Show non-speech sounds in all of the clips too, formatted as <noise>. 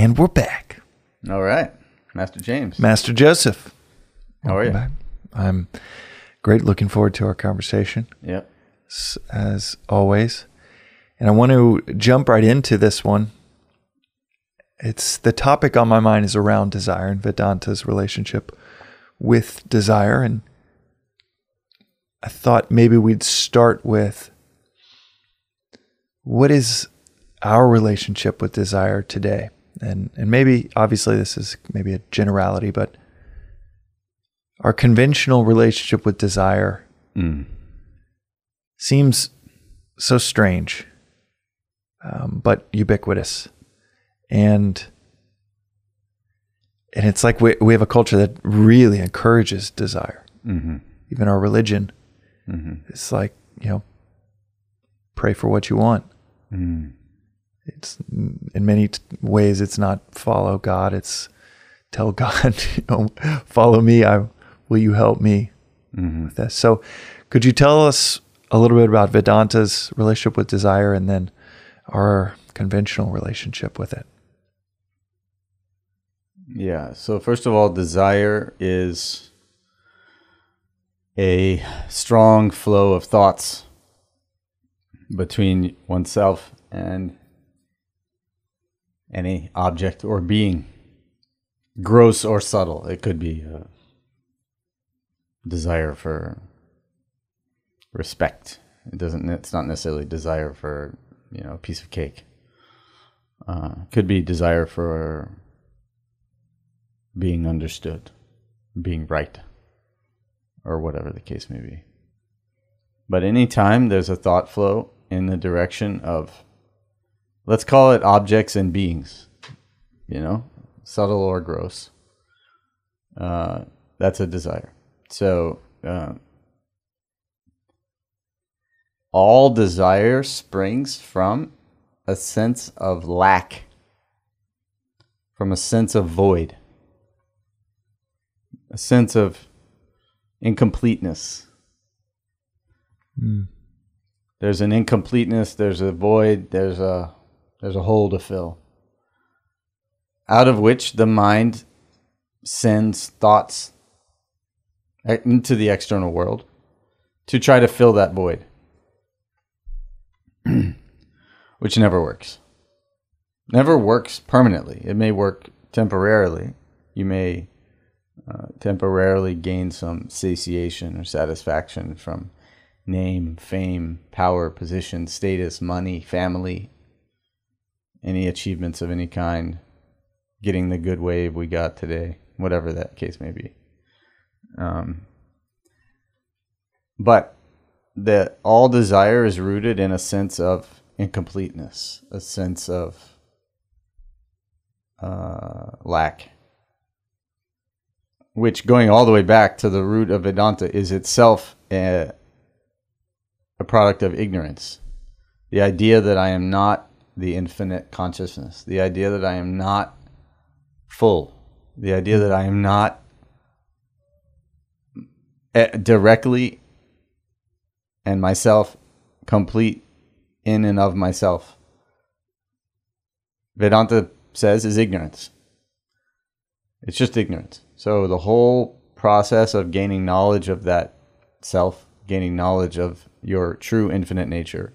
And we're back. All right, Master James. Master Joseph. How are you? Back. I'm great. Looking forward to our conversation Yep. as always. And I want to jump right into this one. It's the topic on my mind is around desire and Vedanta's relationship with desire. And I thought maybe we'd start with what is our relationship with desire today? And and maybe obviously this is maybe a generality, but our conventional relationship with desire Mm. seems so strange, um, but ubiquitous, and and it's like we we have a culture that really encourages desire. Mm-hmm. Even our religion, Mm-hmm. it's like you know, pray for what you want. Mm. It's in many t- ways, it's not follow God. It's tell God, <laughs> you know, follow me. I will you help me Mm-hmm. with this. So, could you tell us a little bit about Vedanta's relationship with desire and then our conventional relationship with it? Yeah. So first of all, desire is a strong flow of thoughts between oneself and any object or being, gross or subtle. It could be a desire for respect. It doesn't. It's not necessarily desire for you know a piece of cake. Uh, could be desire for being understood, being right, or whatever the case may be. But anytime there's a thought flow in the direction of, let's call it objects and beings, you know, subtle or gross, uh, that's a desire. So, uh, all desire springs from a sense of lack, from a sense of void a sense of incompleteness. There's an incompleteness, there's a void, there's a there's a hole to fill. Out of which the mind sends thoughts into the external world to try to fill that void. <clears throat> which never works. Never works permanently. It may work temporarily. You may uh, temporarily gain some satiation or satisfaction from name, fame, power, position, status, money, family, any achievements of any kind, getting the good wave we got today, whatever that case may be. Um, but that all desire is rooted in a sense of incompleteness, a sense of uh, lack which going all the way back to the root of Vedanta is itself a, a product of ignorance. The idea that I am not the infinite consciousness, the idea that I am not full, the idea that I am not eh, directly and myself complete in and of myself. Vedanta says is ignorance. It's just ignorance. So the whole process of gaining knowledge of that self, gaining knowledge of your true infinite nature,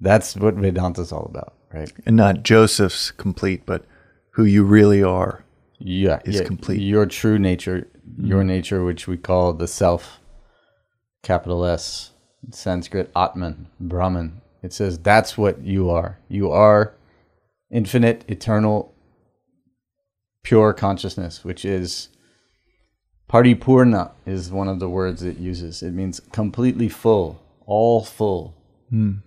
that's what Vedanta is all about, right? And not Joseph's complete, but who you really are. Yeah, Is yeah, complete. Your true nature, your mm-hmm. nature, which we call the self, capital S, Sanskrit Atman, Brahman. It says that's what you are. You are infinite, eternal, pure consciousness, which is paripurna is one of the words it uses. It means completely full, all full. Hmm.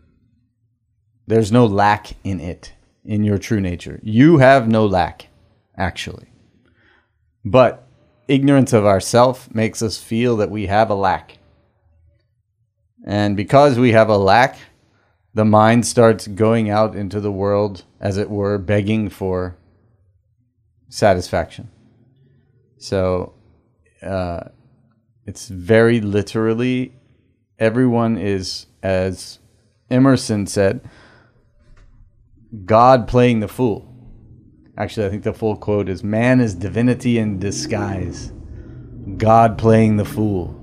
There's no lack in it, in your true nature. You have no lack, actually. But ignorance of ourself makes us feel that we have a lack. And because we have a lack, the mind starts going out into the world, as it were, begging for satisfaction. So uh, it's very literally, everyone is, as Emerson said, God playing the fool. Actually, I think the full quote is Man is divinity in disguise, God playing the fool.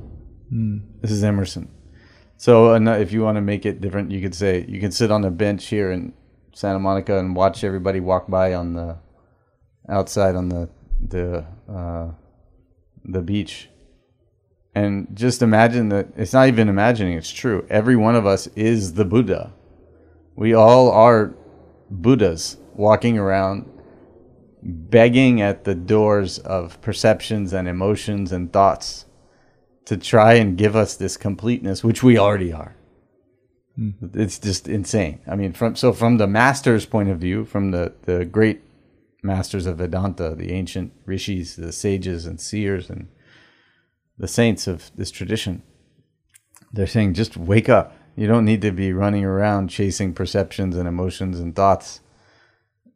This is Emerson. So, if you want to make it different, you could say you can sit on a bench here in Santa Monica and watch everybody walk by on the outside on the the uh, the beach, and just imagine that it's not even imagining; it's true. Every one of us is the Buddha. We all are Buddhas walking around, begging at the doors of perceptions and emotions and thoughts to try and give us this completeness, which we already are. Hmm. It's just insane. I mean, from so from the master's point of view, from the the great masters of Vedanta, the ancient rishis, the sages and seers, and the saints of this tradition, they're saying just wake up. You don't need to be running around chasing perceptions and emotions and thoughts.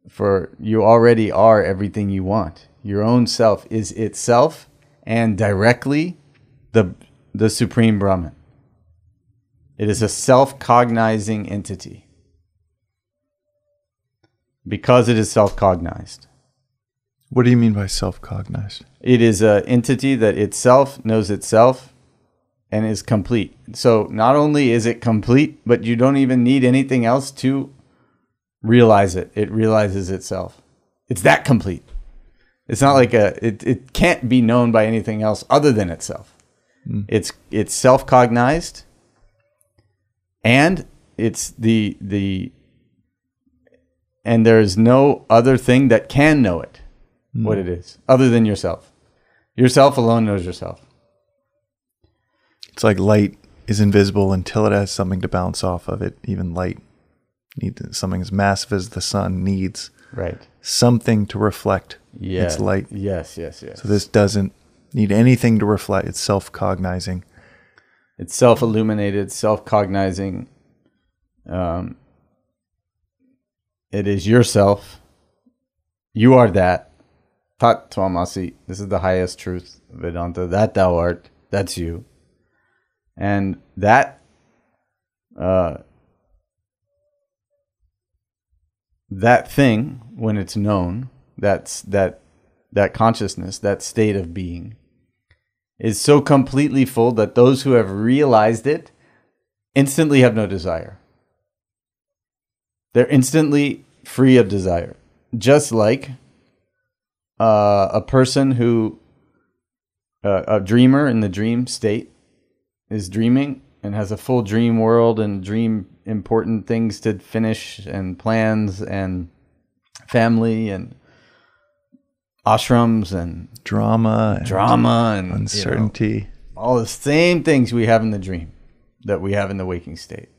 For you already are everything you want. Your own self is itself and directly the the supreme Brahman. It is a self-cognizing entity. Because it is self-cognized. What do you mean by self-cognized? It is an entity that itself knows itself and is complete. So not only is it complete, but you don't even need anything else to realize it. It realizes itself. It's that complete. It's not like a it, it can't be known by anything else other than itself. Hmm. It's it's self-cognized and it's the the and there is no other thing that can know it hmm. what it is other than yourself. Yourself alone knows yourself. It's like light is invisible until it has something to bounce off of it. Even light needs something as massive as the sun needs Right. something to reflect Yeah. its light. Yes, yes, yes. So this doesn't need anything to reflect. It's self-cognizing. it's self-illuminated, self-cognizing. Um, it is yourself. You are that. Tat Twamasi. This is the highest truth Vedanta. That thou art. That's you. And that uh, that thing, when it's known, that's that that consciousness, that state of being, is so completely full that those who have realized it instantly have no desire. They're instantly free of desire. Just like uh, a person who, uh, a dreamer in the dream state, is dreaming and has a full dream world and dream important things to finish and plans and family and ashrams and Drama, and drama and you know, uncertainty. all the same things we have in the dream that we have in the waking state.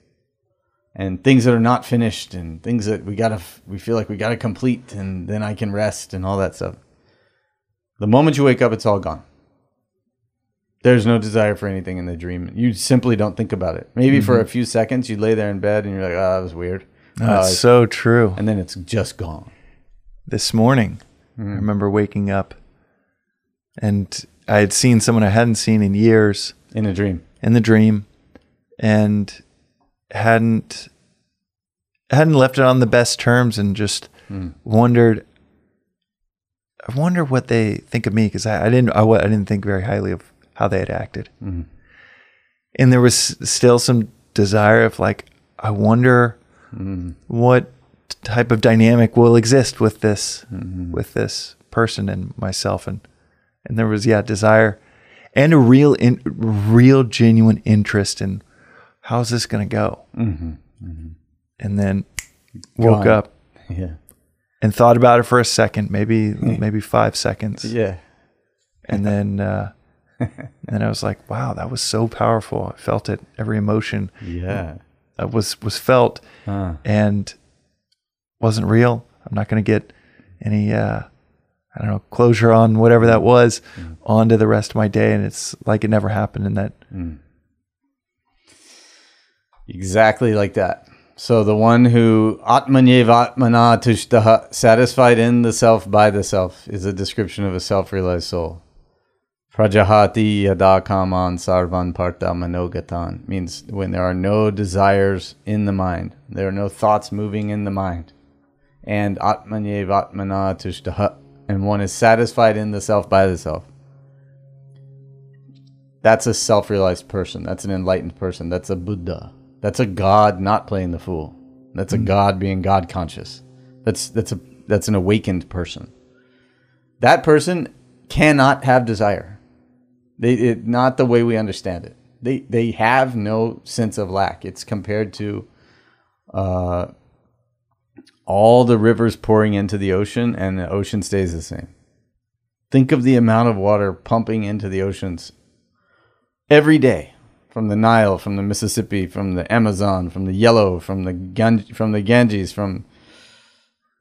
And things that are not finished and things that we gotta we feel like we gotta complete and then i can rest and all that stuff. The moment you wake up it's all gone there's no desire for anything in the dream. You simply don't think about it. Maybe for a mm-hmm. few seconds you lay there in bed and you're like oh that was weird. No, Uh, ah, so true. and then it's just gone. This morning. I mm-hmm. remember waking up and I had seen someone I hadn't seen in years. In a dream. In the dream. And hadn't hadn't left it on the best terms and just mm. wondered I wonder what they think of me because I, I didn't I, I didn't think very highly of how they had acted. Mm-hmm. And there was still some desire of like I wonder mm-hmm. what type of dynamic will exist with this mm-hmm. with this person and myself. And and there was yeah desire and a real in, real genuine interest in how's this going to go and then woke Gone. up <laughs> yeah. and thought about it for a second maybe <laughs> maybe five seconds. Yeah. And then uh and i was like wow that was so powerful i felt it every emotion yeah that was was felt Huh. and wasn't real. I'm not going to get any uh, I don't know closure on whatever that was onto the rest of my day, and it's like it never happened. And that Exactly like that. So the one who atmanyev atmana tushtaha, satisfied in the self by the self, is a description of a self-realized soul. Prajahati yada kaman sarvan partha manogatan means when there are no desires in the mind, there are no thoughts moving in the mind, and Atmanyev Atmana Tushtaha, and one is satisfied in the self by the self. That's a self realized person. That's an enlightened person. That's a Buddha. That's a God not playing the fool. That's a hmm. God being God conscious. That's that's a that's an awakened person. That person cannot have desire. They it, not the way we understand it. They they have no sense of lack. It's compared to uh, all the rivers pouring into the ocean, and the ocean stays the same. Think of the amount of water pumping into the oceans every day from the Nile, from the Mississippi, from the Amazon, from the Yellow, from the Ganj- from the Ganges, from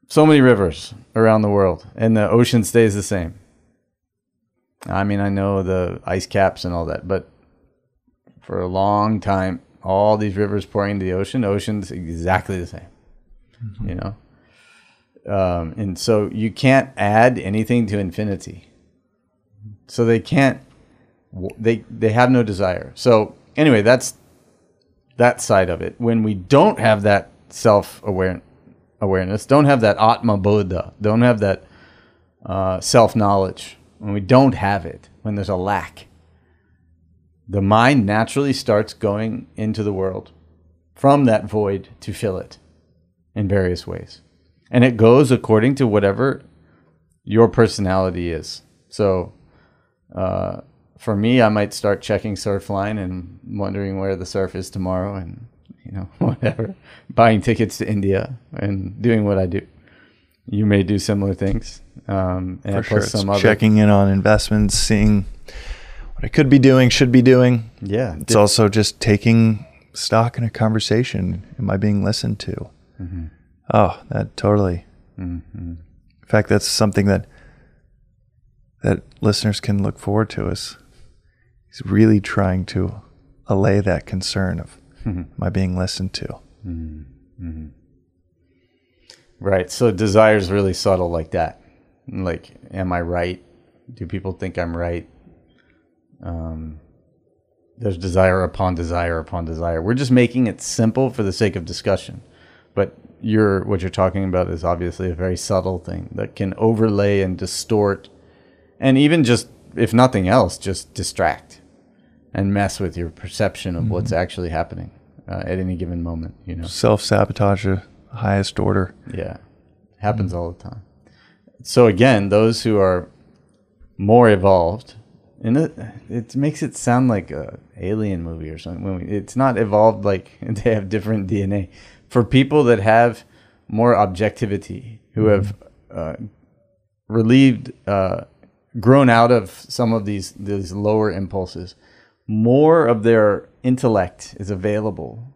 so many rivers around the world, and the ocean stays the same. I mean, I know the ice caps and all that, but for a long time, all these rivers pouring into the ocean, the ocean's exactly the same. You know, um, and so you can't add anything to infinity. So they can't. They they have no desire. So anyway, that's that side of it. When we don't have that self aware awareness, don't have that atma bodha, don't have that uh, self knowledge. When we don't have it, when there's a lack, the mind naturally starts going into the world from that void to fill it in various ways. And it goes according to whatever your personality is. So, uh, for me, I might start checking Surfline and wondering where the surf is tomorrow and, you know, <laughs> whatever, buying tickets to India and doing what I do. You may do similar things. Um, and For sure. plus It's some other, checking in on investments, seeing what I could be doing, should be doing. yeah, It's also just taking stock in a conversation. Am I being listened to? Mm-hmm. Oh, that totally. In fact, that's something that that listeners can look forward to. Is he's really trying to allay that concern of am I being listened to? Right. So desire is really subtle like that. Like, am I right? Do people think I'm right? Um, there's desire upon desire upon desire. We're just making it simple for the sake of discussion. But you're what you're talking about is obviously a very subtle thing that can overlay and distort and even just if nothing else, just distract and mess with your perception of what's actually happening uh, at any given moment, you know. Self sabotage, highest order. Yeah, happens all the time. So again, those who are more evolved, and it, it makes it sound like a alien movie or something. When we, it's not evolved like <laughs> they have different DNA. For people that have more objectivity, who have uh, relieved, uh, grown out of some of these these lower impulses, more of their intellect is available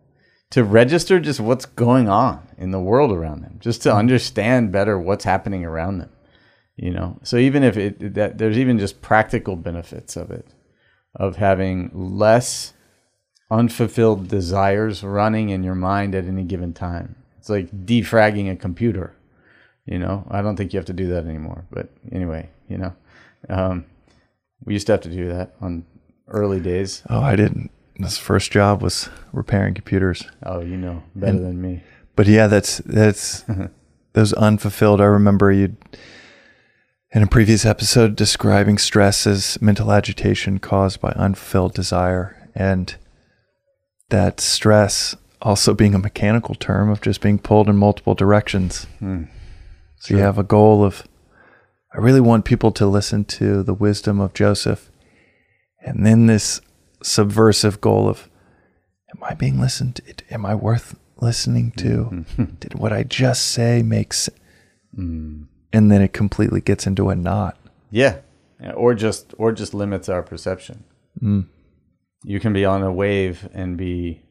to register just what's going on in the world around them, just to understand better what's happening around them. You know, so even if it that there's even just practical benefits of it, of having less unfulfilled desires running in your mind at any given time. It's like defragging a computer. You know, I don't think you have to do that anymore. But anyway, you know, um, we used to have to do that on early days. Oh, I didn't. This first job was repairing computers. Oh, you know better And- than me. But yeah, that's that's <laughs> those unfulfilled. I remember you in a previous episode describing stress as mental agitation caused by unfulfilled desire, and that stress also being a mechanical term of just being pulled in multiple directions. Hmm. So you have a goal of, I really want people to listen to the wisdom of Joseph, and then this subversive goal of, am I being listened to? Am I worth listening to? Did what I just say make sense? And then it completely gets into a knot. Yeah. Yeah, or just or just limits our perception. You can be on a wave and be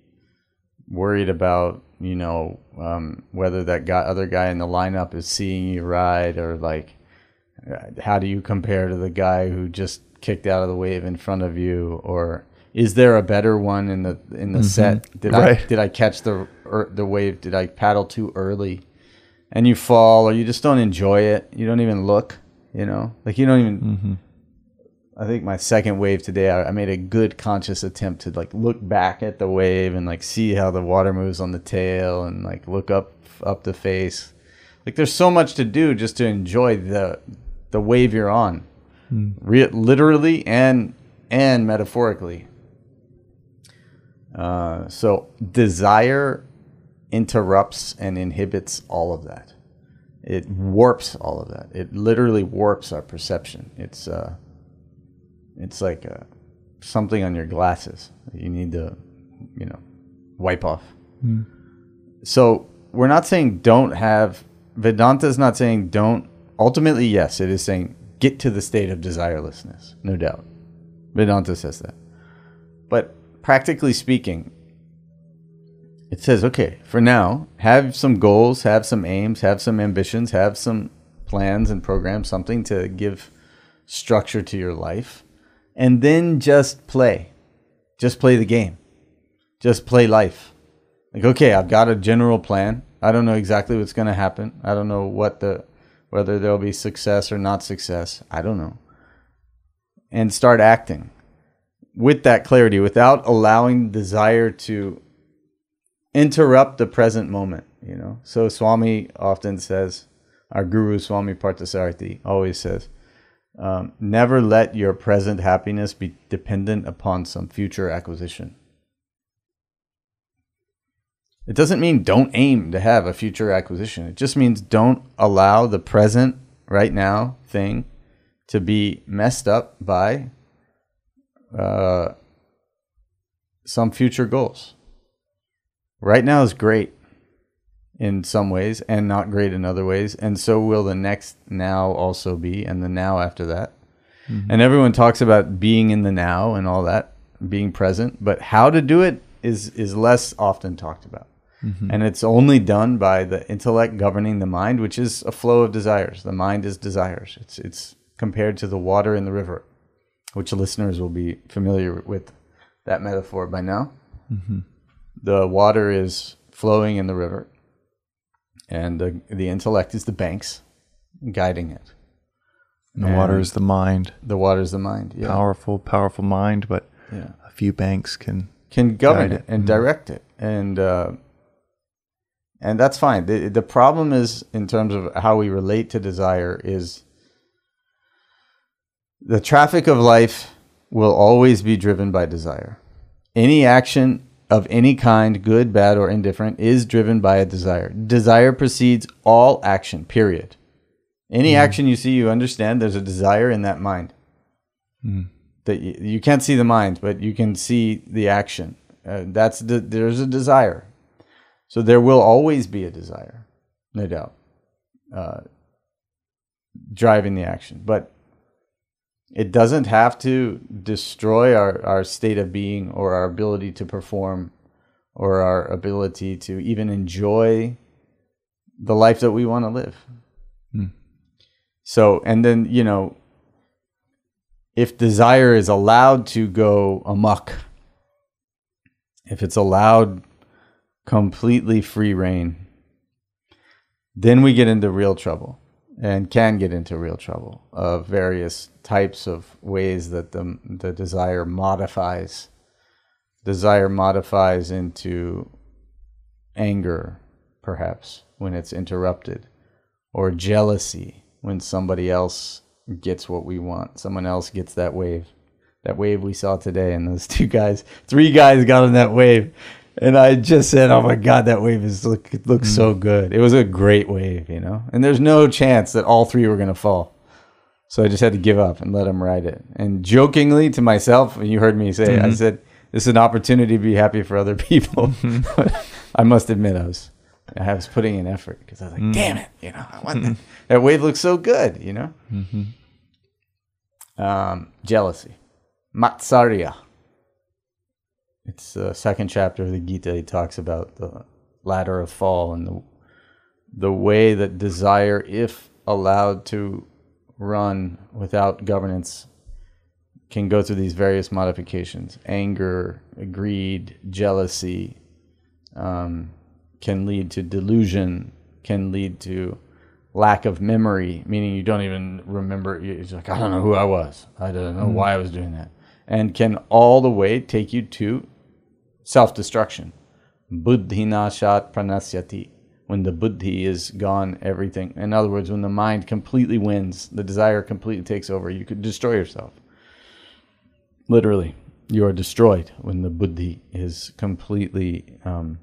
worried about you know um, whether that guy other guy in the lineup is seeing you ride or like uh, how do you compare to the guy who just kicked out of the wave in front of you or is there a better one in the in the mm-hmm. set? Did I did I catch the er, the wave? Did I paddle too early? And you fall or you just don't enjoy it. You don't even look you know? Like you don't even mm-hmm. I think my second wave today, I, I made a good conscious attempt to like look back at the wave and like see how the water moves on the tail and like look up up the face. Like there's so much to do just to enjoy the the wave you're on, hmm. Re- literally and and metaphorically. Uh, so desire interrupts and inhibits all of that. It warps all of that. It literally warps our perception. It's uh, it's like uh, something on your glasses that you need to, you know, wipe off. So we're not saying don't have Vedanta is not saying don't. Ultimately, yes, it is saying get to the state of desirelessness, no doubt. Vedanta says that. But practically speaking, it says, okay, for now, have some goals, have some aims, have some ambitions, have some plans and programs, something to give structure to your life, and then just play. Just play the game. Just play life. Like, okay, I've got a general plan. I don't know exactly what's going to happen. I don't know what the whether there'll be success or not success. I don't know. And start acting with that clarity without allowing desire to interrupt the present moment, you know. So Swami often says, our guru Swami Parthasarathy always says, um, never let your present happiness be dependent upon some future acquisition. It doesn't mean don't aim to have a future acquisition. It just means don't allow the present, right now thing to be messed up by uh, some future goals. Right now is great in some ways and not great in other ways. And so will the next now also be, and the now after that. And everyone talks about being in the now and all that, being present, but how to do it is is less often talked about. And it's only done by the intellect governing the mind, which is a flow of desires. The mind is desires. It's it's compared to the water in the river, which listeners will be familiar with that metaphor by now. The water is flowing in the river, and the the intellect is the banks guiding it. And the water is the mind. The water is the mind. Yeah. Powerful, powerful mind, but Yeah. a few banks can. can govern it and Mhm. direct it and uh, and that's fine the, the problem is in terms of how we relate to desire is the traffic of life will always be driven by desire. Any action of any kind good bad or indifferent is driven by a desire. Desire precedes all action period. Any action you see you understand there's a desire in that mind. That you, you can't see the mind, but you can see the action. Uh, that's the, there's a desire, so there will always be a desire, no doubt, uh, driving the action. But it doesn't have to destroy our, our state of being or our ability to perform or our ability to even enjoy the life that we want to live. Hmm. So, and then, you know, if desire is allowed to go amok, if it's allowed completely free reign, then we get into real trouble and can get into real trouble of various types of ways that the, the desire modifies. Desire modifies into anger, perhaps, when it's interrupted, or jealousy when somebody else gets what we want. Someone else gets that wave. That wave we saw today, and those <laughs> two guys, three guys got on that wave. And I just said, "Oh my God, that wave is look it looks so mm. good." It was a great wave, you know. And there's no chance that all three were gonna fall, so I just had to give up and let them ride it. And jokingly to myself, and you heard me say, I mm-hmm. said, "This is an opportunity to be happy for other people." Mm-hmm. <laughs> I must admit, I was I was putting in effort because I was like, mm. "Damn it, you know, I want that. Mm-hmm. that wave looks so good," you know. Um, jealousy, matsarya. It's the second chapter of the Gita. He talks about the ladder of fall and the the way that desire, if allowed to run without governance, can go through these various modifications. Anger, greed, jealousy, um, can lead to delusion, can lead to lack of memory, meaning you don't even remember. You're like, I don't know who I was. I don't know why I was doing that. And can all the way take you to self destruction. Buddhinashat pranasyati. when the buddhi is gone, everything. In other words, when the mind completely wins, the desire completely takes over, you could destroy yourself. Literally, you are destroyed when the buddhi is completely, um,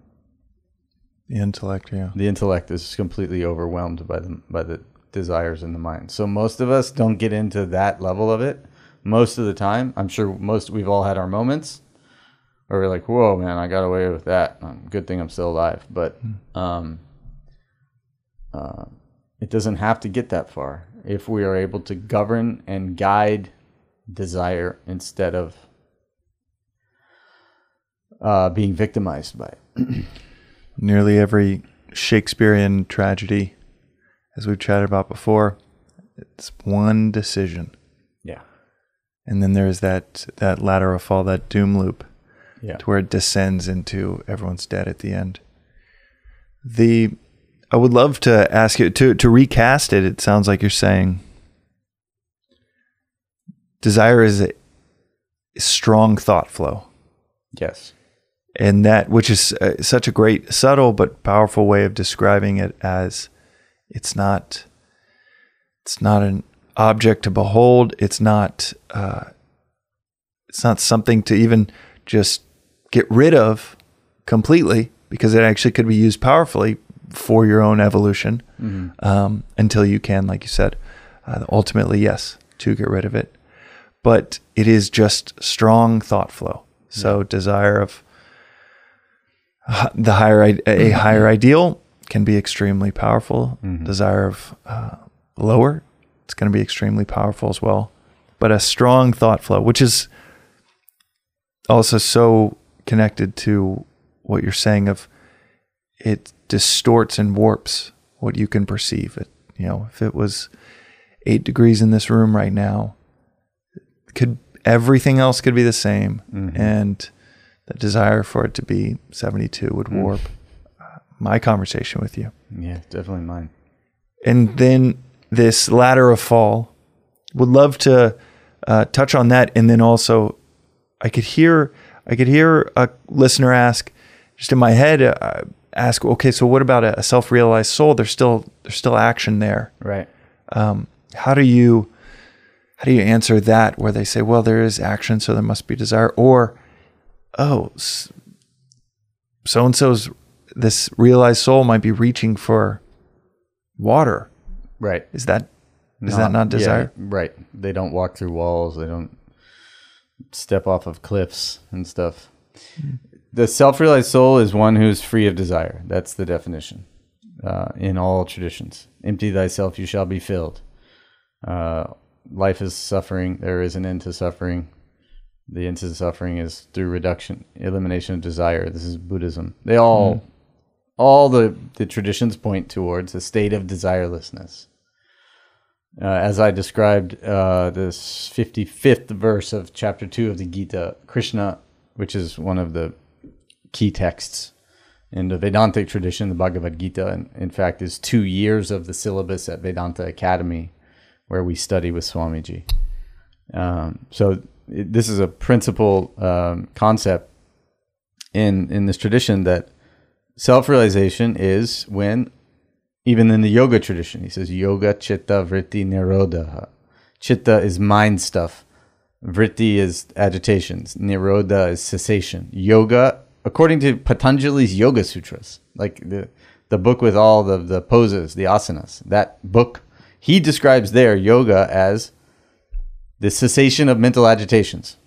The intellect, yeah. the intellect is completely overwhelmed by the by the desires in the mind. So most of us don't get into that level of it. Most of the time, I'm sure most we've all had our moments where we're like, "Whoa, man, I got away with that. Um, good thing I'm still alive." But um, uh, it doesn't have to get that far if we are able to govern and guide desire instead of uh, being victimized by it. <clears throat> Nearly every Shakespearean tragedy, as we've chatted about before, it's one decision. Yeah, And then there's that, that ladder of fall, that doom loop, yeah, to where it descends into everyone's dead at the end. The I would love to ask you to to recast it. It sounds like you're saying desire is a strong thought flow, yes, and that which is uh, such a great, subtle but powerful way of describing it as it's not it's not an object to behold. It's not uh, it's not something to even just get rid of completely because it actually could be used powerfully for your own evolution um, until you can, like you said, uh, ultimately, yes, to get rid of it. But it is just strong thought flow. So desire of the higher a higher ideal can be extremely powerful. Desire of uh, lower, it's going to be extremely powerful as well. But a strong thought flow, which is also so connected to what you're saying of it distorts and warps what you can perceive. It you know if it was 8 degrees in this room right now could everything else could be the same and the desire for it to be 72 would warp uh, my conversation with you. Yeah, definitely mine. and then this ladder of fall would love to uh, touch on that. And then also i could hear i could hear a listener ask just in my head uh, ask okay so what about a, self-realized soul there's still there's still action there Right. how do you how do you answer that where they say well there is action so there must be desire or oh so and so's this realized soul might be reaching for water Right. is that is that not yeah, desire right. They don't walk through walls. They don't step off of cliffs and stuff. The self-realized soul is one who's free of desire. That's the definition uh, in all traditions. Empty thyself, you shall be filled. Uh, life is suffering. There is an end to suffering. The end to suffering is through reduction, elimination of desire. This is Buddhism. They all, all the, the traditions point towards a state of desirelessness uh, as I described uh, this 55th verse of chapter 2 of the Gita, Krishna, which is one of the key texts in the Vedantic tradition, the Bhagavad Gita, in, in fact, is two years of the syllabus at Vedanta Academy where we study with Swamiji. Um, so it, this is a principal um, concept in, in this tradition that self-realization is when even in the yoga tradition, he says yoga chitta vritti nirodha. Chitta is mind stuff. Vritti is agitations. Nirodha is cessation. Yoga, according to Patanjali's Yoga Sutras, like the, the book with all the, the poses, the asanas, that book, he describes there yoga as the cessation of mental agitations,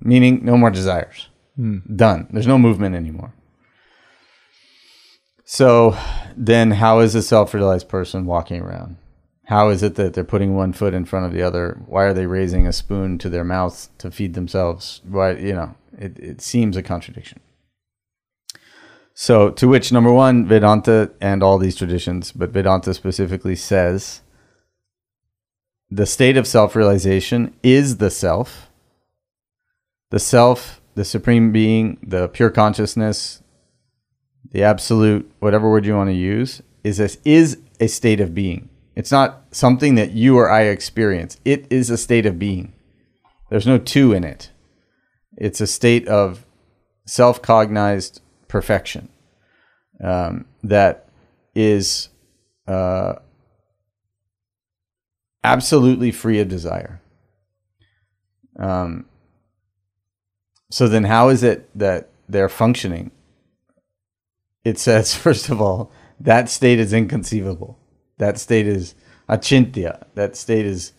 meaning no more desires. Hmm. Done. There's no movement anymore. So then, how is a self realized person walking around? How is it that they're putting one foot in front of the other? Why are they raising a spoon to their mouth to feed themselves? Why, you know, it, it seems a contradiction. So, to which, number one, Vedanta and all these traditions, but Vedanta specifically says the state of self realization is the self. The self, the supreme being, the pure consciousness, the absolute, whatever word you want to use, is this is a state of being. It's not something that you or I experience. It is a state of being. There's no two in it. It's a state of self cognized perfection um, that is uh, absolutely free of desire. Um, so then, how is it that they're functioning? It says, <laughs> first of all, that state is inconceivable. That state is achintya. That state is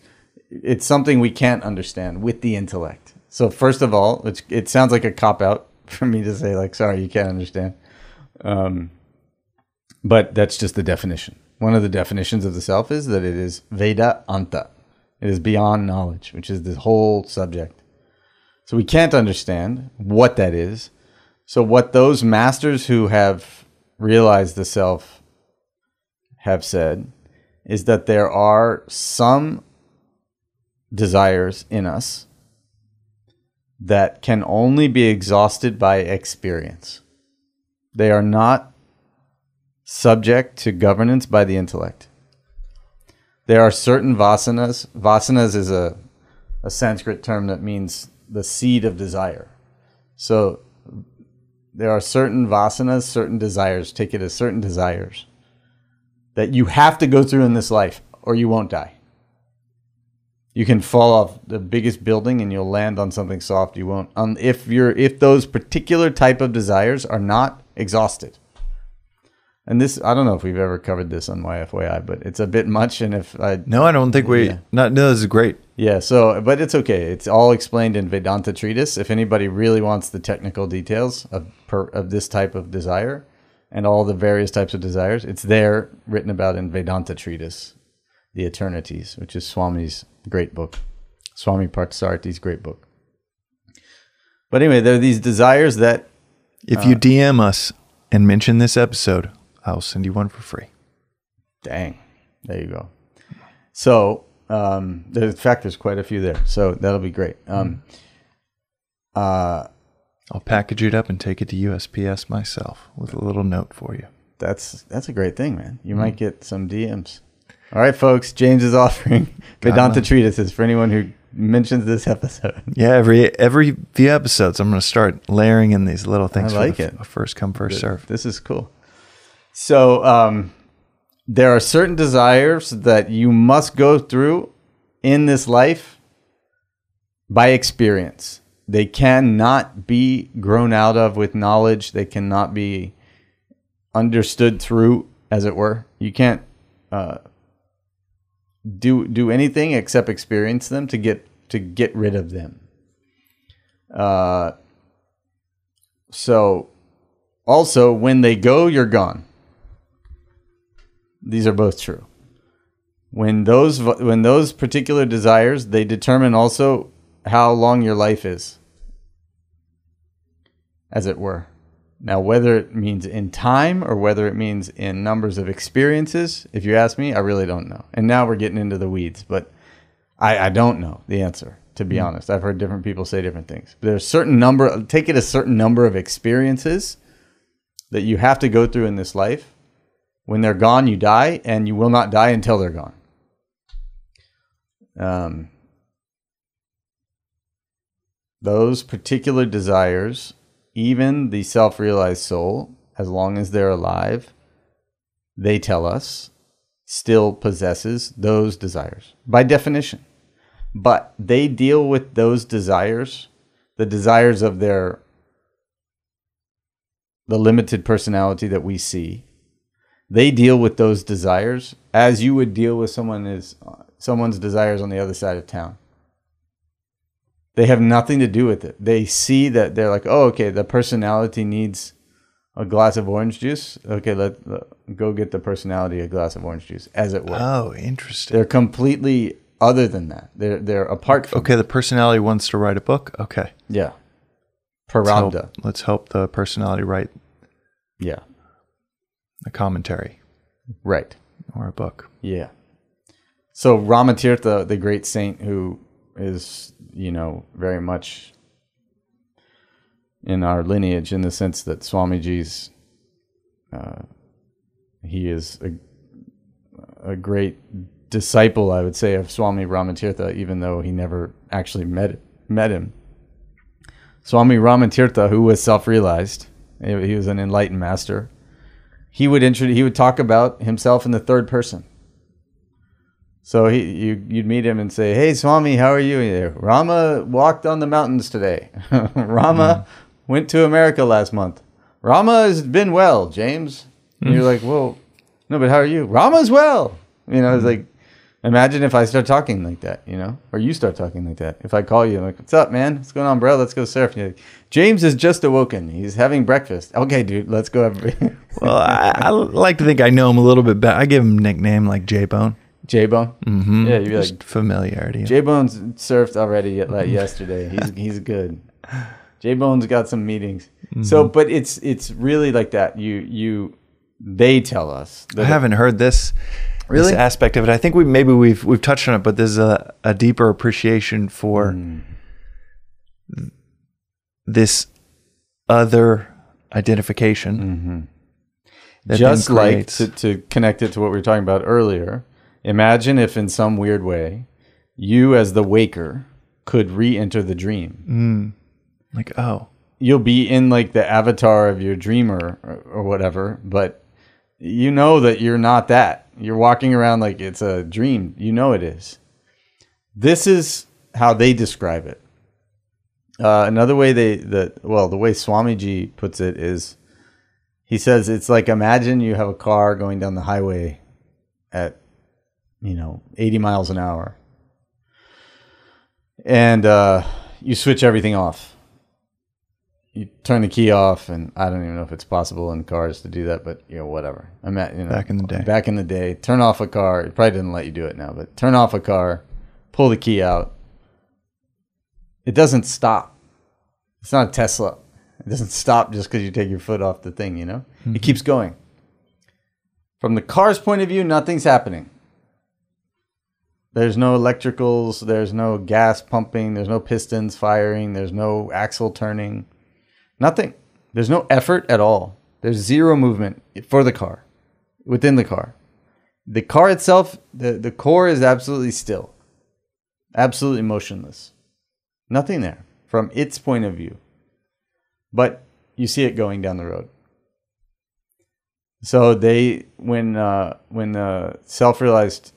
it's something we can't understand with the intellect. So first of all, it's, it sounds like a cop out <laughs> for me to say like, sorry, you can't understand. Um, but that's just the definition. One of the definitions of the self is that it is Veda Anta. It is beyond knowledge, which is the whole subject. So we can't understand what that is. So what those masters who have realized the self have said is that there are some desires in us that can only be exhausted by experience. They are not subject to governance by the intellect. There are certain vasanas. Vasanas is a, a Sanskrit term that means the seed of desire. So there are certain vasanas, certain desires, take it as certain desires that you have to go through in this life or you won't die. You can fall off the biggest building and you'll land on something soft. You won't. Um, if you're if those particular type of desires are not exhausted. And this, I don't know if we've ever covered this on YFYI, but it's a bit much. And if I No, I don't think we. Yeah. Not, no, this is great. Yeah, so but it's okay. It's all explained in Vedanta treatise. If anybody really wants the technical details of per, of this type of desire and all the various types of desires, it's there written about in Vedanta treatise, the Eternities, which is Swami's great book, Swami Parthasarathy's great book. But anyway, there are these desires that If you uh, DM us and mention this episode, I'll send you one for free. Dang. There you go. So, um, in fact, there's quite a few there. So that'll be great. Um, uh, I'll package it up and take it to USPS myself with a little note for you. that's that's a great thing, man. You might get some DMs. All right, folks. James is <laughs> offering Vedanta treatises for anyone who mentions this episode. <laughs> Yeah, every every few episodes, I'm going to start layering in these little things. I like for the it. First come, first serve. This is cool. So, um, there are certain desires that you must go through in this life by experience. They cannot be grown out of with knowledge. They cannot be understood through, as it were. You can't uh, do do anything except experience them to get to get rid of them. Uh, so also, when they go, you're gone. These are both true. When those when those particular desires, they determine also how long your life is, as it were. Now, whether it means in time or whether it means in numbers of experiences, if you ask me, I really don't know. And now we're getting into the weeds, but I, I don't know the answer, to be hmm. honest. I've heard different people say different things. There's a certain number, take it a certain number of experiences that you have to go through in this life. When they're gone, you die, and you will not die until they're gone. Um, those particular desires, even the self realized soul, as long as they're alive, they tell us, still possesses those desires by definition. But they deal with those desires, the desires of their the limited personality that we see. They deal with those desires as you would deal with someone is someone's desires on the other side of town. They have nothing to do with it. They see that they're like, oh, okay, the personality needs a glass of orange juice. Okay, let, let- go get the personality a glass of orange juice, as it were. Oh, interesting. They're completely other than that. They're they're apart from. Okay, the personality wants to write a book. Okay. Yeah. Let's help, let's help the personality write Yeah. A commentary Right. or a book. Yeah. So Ramatirtha, the great saint who is, you know, very much in our lineage in the sense that Swamiji's, uh, he is a, a great disciple, I would say, of Swami Ramatirtha, even though he never actually met met him. Swami Ramatirtha, who was self-realized, he he was an enlightened master, he would intro- he would talk about himself in the third person. So he you you'd meet him and say, "Hey Swami, how are you?" He'd, Rama walked on the mountains today. <laughs> Rama mm-hmm. went to America last month. Rama has been well, James. And you're mm. like, "Whoa, no, but how are you?" Rama's well. You know, it's mm. like imagine if I start talking like that, you know, or you start talking like that. If I call you, I'm like, "What's up, man? What's going on, bro? Let's go surf." And you're like, James is just awoken. He's having breakfast. Okay, dude, let's go. Have- <laughs> Well, I, I like to think I know him a little bit better. I give him a nickname like J Bone. J Bone. Mm-hmm. Yeah, Just like- familiarity. J Bone's surfed already like yesterday. He's <laughs> he's good. J Bone's got some meetings. So, Mm-hmm. but it's it's really like that. You you they tell us. I haven't heard this Really? this aspect of it. I think we maybe we've we've touched on it, but there's a, a deeper appreciation for Mm. this other identification. Mm-hmm. just like to, to connect it to what we were talking about earlier. Imagine if, in some weird way, you as the waker could re-enter the dream. like oh You'll be in like the avatar of your dreamer or, or whatever, but you know that you're not that. You're walking around like it's a dream. You know it is. This is how they describe it. Uh, another way they the well the way Swamiji puts it is he says it's like imagine you have a car going down the highway at you know 80 miles an hour and uh, you switch everything off you turn the key off and i don't even know if it's possible in cars to do that but you know whatever. I'm at you know Back in the day. back in the day. Turn off a car. It probably didn't let you do it now but turn off a car pull the key out. It doesn't stop. It's not a tesla. It doesn't stop just because you take your foot off the thing you know? It mm-hmm. keeps going. From the car's point of view nothing's happening. There's no electricals. There's no gas pumping. There's no pistons firing. There's no axle turning Nothing. There's no effort at all. There's zero movement for the car, within the car. The car itself, the, the core is absolutely still, absolutely motionless. Nothing there from its point of view. But you see it going down the road. So they, when uh, when uh, self-realized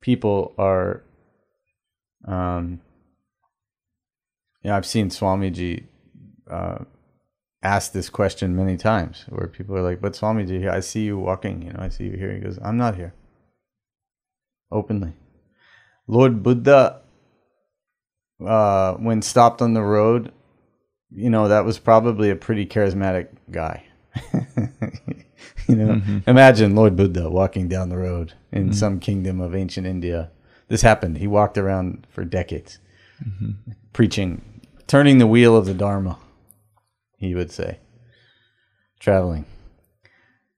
people are, um, yeah, I've seen Swamiji uh, asked this question many times where people are like, but Swamiji, I see you walking, you know, I see you here. He goes, I'm not here. Openly. Lord Buddha, uh, when stopped on the road, you know, that was probably a pretty charismatic guy. <laughs> you know, imagine Lord Buddha walking down the road in some kingdom of ancient India. This happened. He walked around for decades preaching, turning the wheel of the Dharma he would say. Traveling,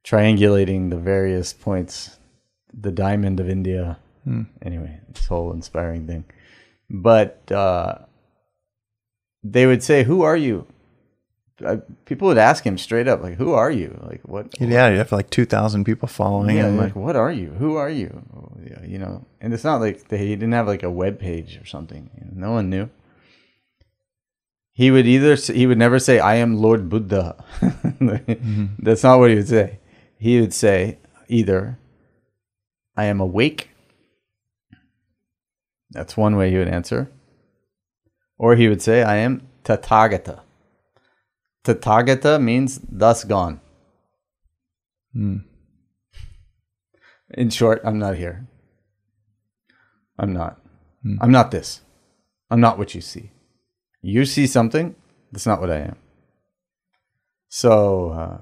triangulating the various points, the diamond of India. Anyway, this whole inspiring thing. But uh, they would say, Who are you? I, people would ask him straight up, like, Who are you? Like, what? yeah, you have like two thousand people following Yeah, him. like, what are you? Who are you? Yeah, You know, and it's not like they he didn't have like a web page or something. You know, no one knew. He would either he would never say I am Lord Buddha. Mm-hmm. <laughs> That's not what he would say. He would say either I am awake. That's one way he would answer. Or he would say I am Tathagata. Tathagata means thus gone. Hmm. In short, I'm not here. I'm not. Hmm. I'm not this. I'm not what you see. You see something, that's not what I am. So, uh,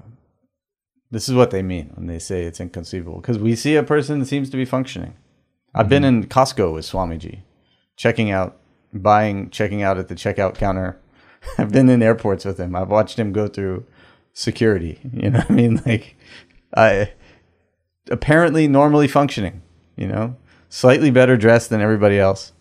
this is what they mean when they say it's inconceivable. Because we see a person that seems to be functioning. I've been in Costco with Swamiji, checking out, buying, checking out at the checkout counter. <laughs> I've been in airports with him. I've watched him go through security. You know what I mean? <laughs> Like, I apparently normally functioning, you know, slightly better dressed than everybody else,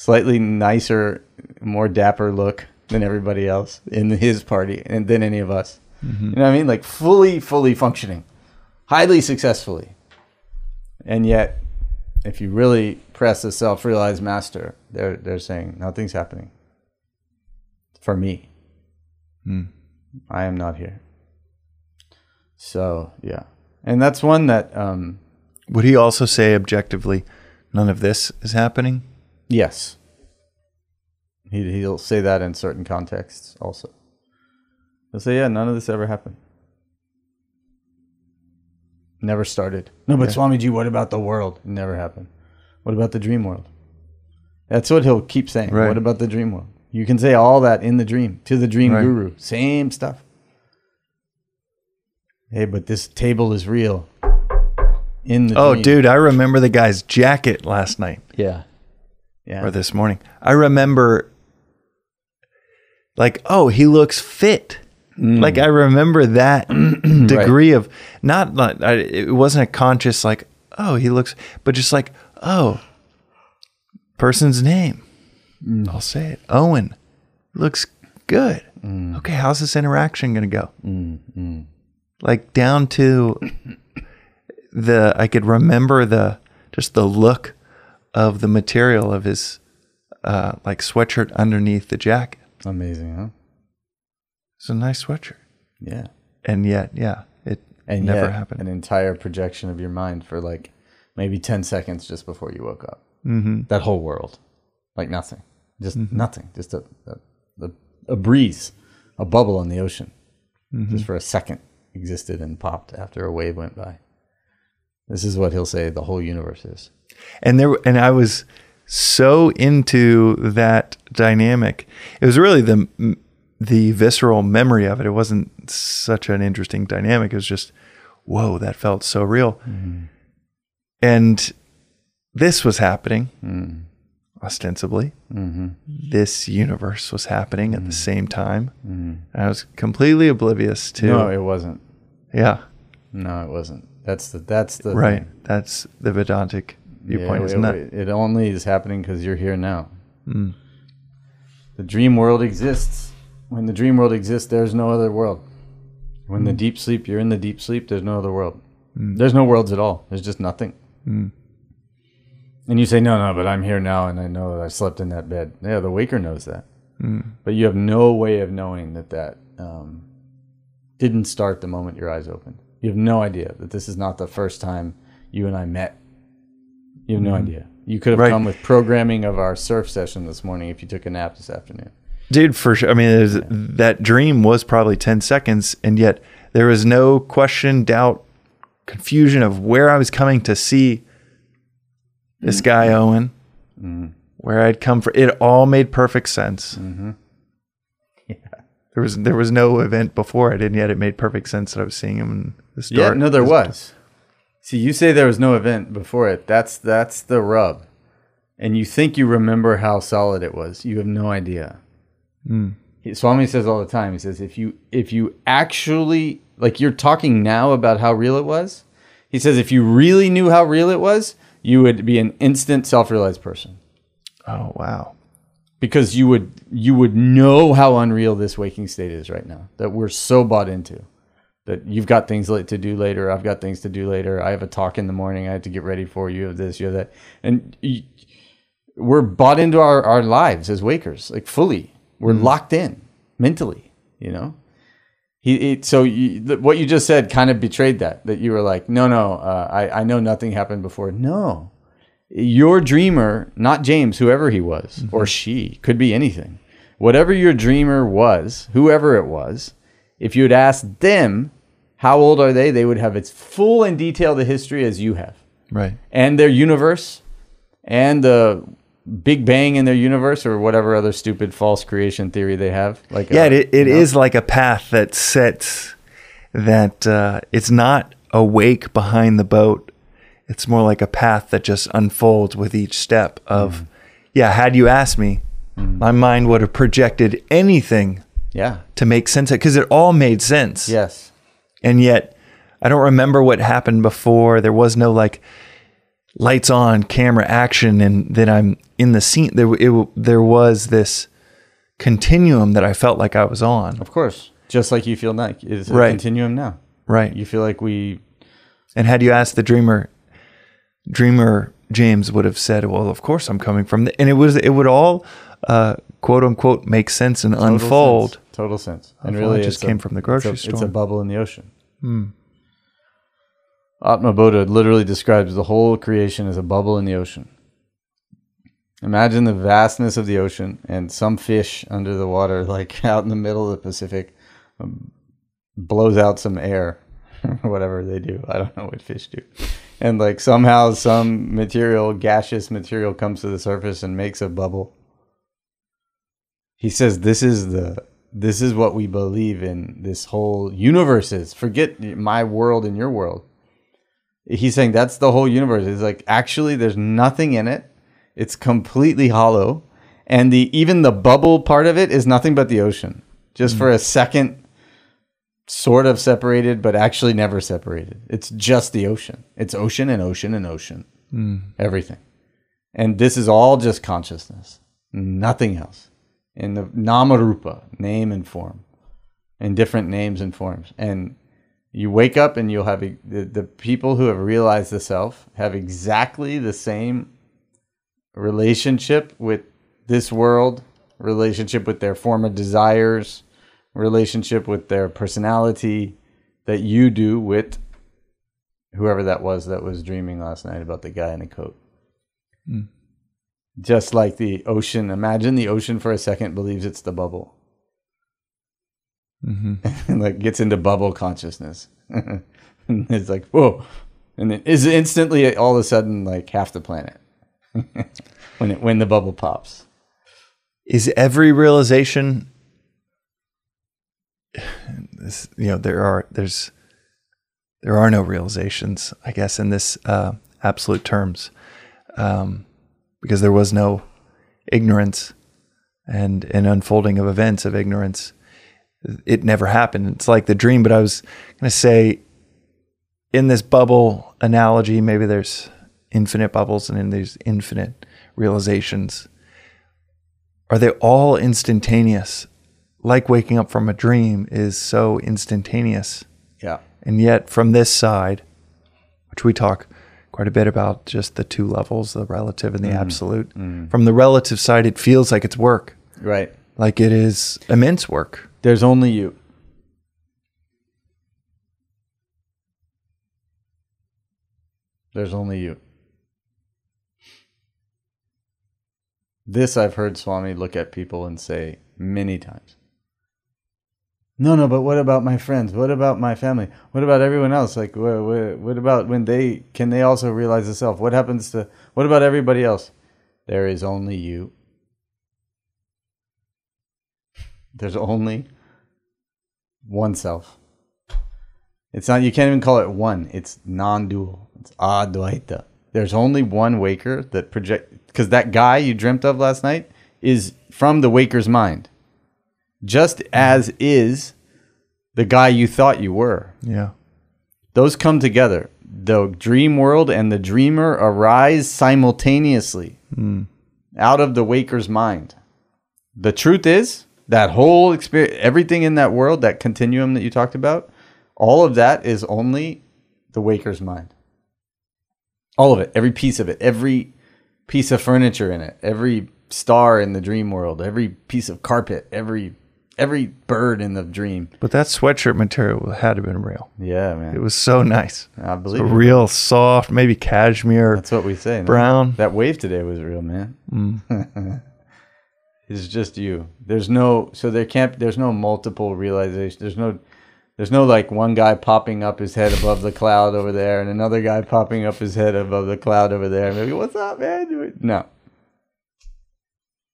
slightly nicer, more dapper look than everybody else in his party and than any of us. You know what I mean? Like fully, fully functioning, highly successfully. And yet, if you really press the self-realized master, they're they're saying nothing's happening. For me, I am not here. So yeah, and that's one that um, Would he also say objectively, none of this is happening? Yes, he he'll say that in certain contexts also. He'll say, yeah, none of this ever happened. Never started. No, but Yeah. Swamiji, what about the world? It never happened. What about the dream world? That's what he'll keep saying. Right. What about the dream world? You can say all that in the dream to the dream Right. guru. Same stuff. Hey, but this table is real. In the Oh, dream. dude, I remember the guy's jacket last night Yeah. Yeah. or this morning. I remember, like, oh, he looks fit. Mm. Like I remember that <clears throat> degree of not, not I, it wasn't a conscious like, oh, he looks, but just like, oh, person's name. Mm. I'll say it. Owen looks good. Mm. Okay, how's this interaction going to go? Mm-hmm. Like down to the I could remember the just the look of the material of his uh, like sweatshirt underneath the jacket. Amazing, huh? It's a nice sweatshirt, Yeah. and yet, yeah, it And never happened. An entire projection of your mind for like maybe 10 seconds just before you woke up. mm-hmm. That whole world. Like nothing. Just nothing. Just a, a, a, a breeze, a bubble in the ocean. Just for a second existed and popped after a wave went by. This is what he'll say the whole universe is. and there and I was so into that dynamic. It was really the the visceral memory of it. It wasn't such an interesting dynamic. It was just, whoa, that felt so real. Mm-hmm. And this was happening mm-hmm. ostensibly. Mm-hmm. This universe was happening at the same time. I was completely oblivious to. No, it wasn't. yeah, No, it wasn't. That's the that's the right. thing. That's the Vedantic viewpoint, Yeah, isn't it, it? only is happening because you're here now. Mm. The dream world exists. When the dream world exists, there's no other world. When Mm. the deep sleep, you're in the deep sleep. There's no other world. There's no worlds at all. There's just nothing. Mm. And you say, no, no, but I'm here now, and I know that I slept in that bed. Yeah, the waker knows that, Mm. but you have no way of knowing that that um, didn't start the moment your eyes opened. You have no idea that this is not the first time you and I met. You have no mm-hmm. idea. You could have Mm-hmm. Right. come with programming of our surf session this morning if you took a nap this afternoon. Dude, for sure. I mean, there's, that dream was probably 10 seconds, and yet there was no question, doubt, confusion of where I was coming to see this mm-hmm. guy, Owen, mm-hmm. where I'd come from. It all made perfect sense. There was there was no event before it, and yet it made perfect sense that I was seeing him in the start. Yeah, no, there was. See, you say there was no event before it. That's that's the rub, and you think you remember how solid it was. You have no idea. Hmm. He- Swami says all the time. He says if you if you actually like you're talking now about how real it was. He says if you really knew how real it was, you would be an instant self-realized person Oh, wow. Because you would you would know how unreal this waking state is right now that we're so bought into that you've got things to do later i've got things to do later i have a talk in the morning i have to get ready for you have this you have that. And y we're bought into our, our lives as wakers like fully. We're locked in mentally you know? He, he so you, th- what you just said kind of betrayed that that you were like no no uh, I, I know nothing happened before. No your dreamer, not James, whoever he was, or she, could be anything. Whatever your dreamer was, whoever it was, if you had asked them how old are they, they would have as full and detailed a history as you have. Right. And their universe and the Big Bang in their universe or whatever other stupid false creation theory they have. Like Yeah, uh, it, it you know? is like a path that sets that uh, it's not awake behind the boat. It's more like a path that just unfolds with each step of, mm. yeah, had you asked me, mm. my mind would have projected anything Yeah. to make sense of because it all made sense. Yes. And yet, I don't remember what happened before. There was no like lights on, camera action, and then I'm in the scene. There, it, there was this continuum that I felt like I was on. Of course. Just like you feel like it's a Right. continuum now. Right. You feel like we And had you asked the dreamer, dreamer James would have said, "Well, of course I'm coming from," the, and it was it would all uh, quote unquote make sense and Total unfold. sense. Total sense. And Unfold really, just it's a- came from the grocery it's a, It's a store. bubble in the ocean. Atmabodha literally describes the whole creation as a bubble in the ocean. Imagine the vastness of the ocean and some fish under the water, like <laughs> out in the middle of the Pacific, um, blows out some air, <laughs> whatever they do. I don't know what fish do. And like somehow some material, gaseous material, comes to the surface and makes a bubble. He says this is the this is what we believe in. This whole universe is. Forget my world and your world. He's saying that's the whole universe. It's like actually there's nothing in it. It's completely hollow. And the even the bubble part of it is nothing but the ocean. Just mm. for a second sort of separated, but actually never separated. It's just the ocean. It's ocean and ocean and ocean. Hmm. Everything. And this is all just consciousness. Nothing else. In the namarupa, name and form. In different names and forms. And you wake up and you'll have the, the people who have realized the self have exactly the same relationship with this world, relationship with their former desires, relationship with their personality that you do with whoever that was that was dreaming last night about the guy in the coat. Hmm. Just like the ocean, imagine the ocean for a second believes it's the bubble. Mm-hmm. <laughs> and like gets into bubble consciousness. and <laughs> it's like, whoa. And it is instantly all of a sudden like half the planet <laughs> when it when the bubble pops. Is every realization this you know there are there's there are no realizations I guess in this uh, absolute terms. Um, because there was no ignorance and an unfolding of events of ignorance. It never happened. It's like the dream but I was going to say in this bubble analogy maybe there's infinite bubbles and then there's infinite realizations. Are they all instantaneous? Like waking up from a dream is so instantaneous. Yeah. And yet, from this side, which we talk quite a bit about just the two levels, the relative and the mm-hmm. absolute, mm-hmm. from the relative side, it feels like it's work, Right. like it is immense work. There's only you. There's only you. This I've heard Swami look at people and say many times. No, no, but what about my friends? What about my family? What about everyone else? Like, what, what, about when they can they also realize the self? What happens to what about everybody else? There is only you. There's only one self. It's not you can't even call it one. It's non-dual. It's advaita. There's only one waker that project because that guy you dreamt of last night is from the waker's mind. Just as is the guy you thought you were. Yeah. Those come together. The dream world and the dreamer arise simultaneously hmm. out of the waker's mind. The truth is that whole experience, everything in that world, that continuum that you talked about, all of that is only the waker's mind. All of it, every piece of it, every piece of furniture in it, every star in the dream world, every piece of carpet, every every bird in the dream. But that sweatshirt material had to have been real. Yeah, man. It was so nice. I It's believe a it. real soft, maybe cashmere That's what we say. brown. That wave today was real, man. Mm. <laughs> it's just you. There's no so there can't there's no multiple realization. There's no there's no like one guy popping up his head above the cloud over there and another guy popping up his head above the cloud over there. Maybe what's up, man? No.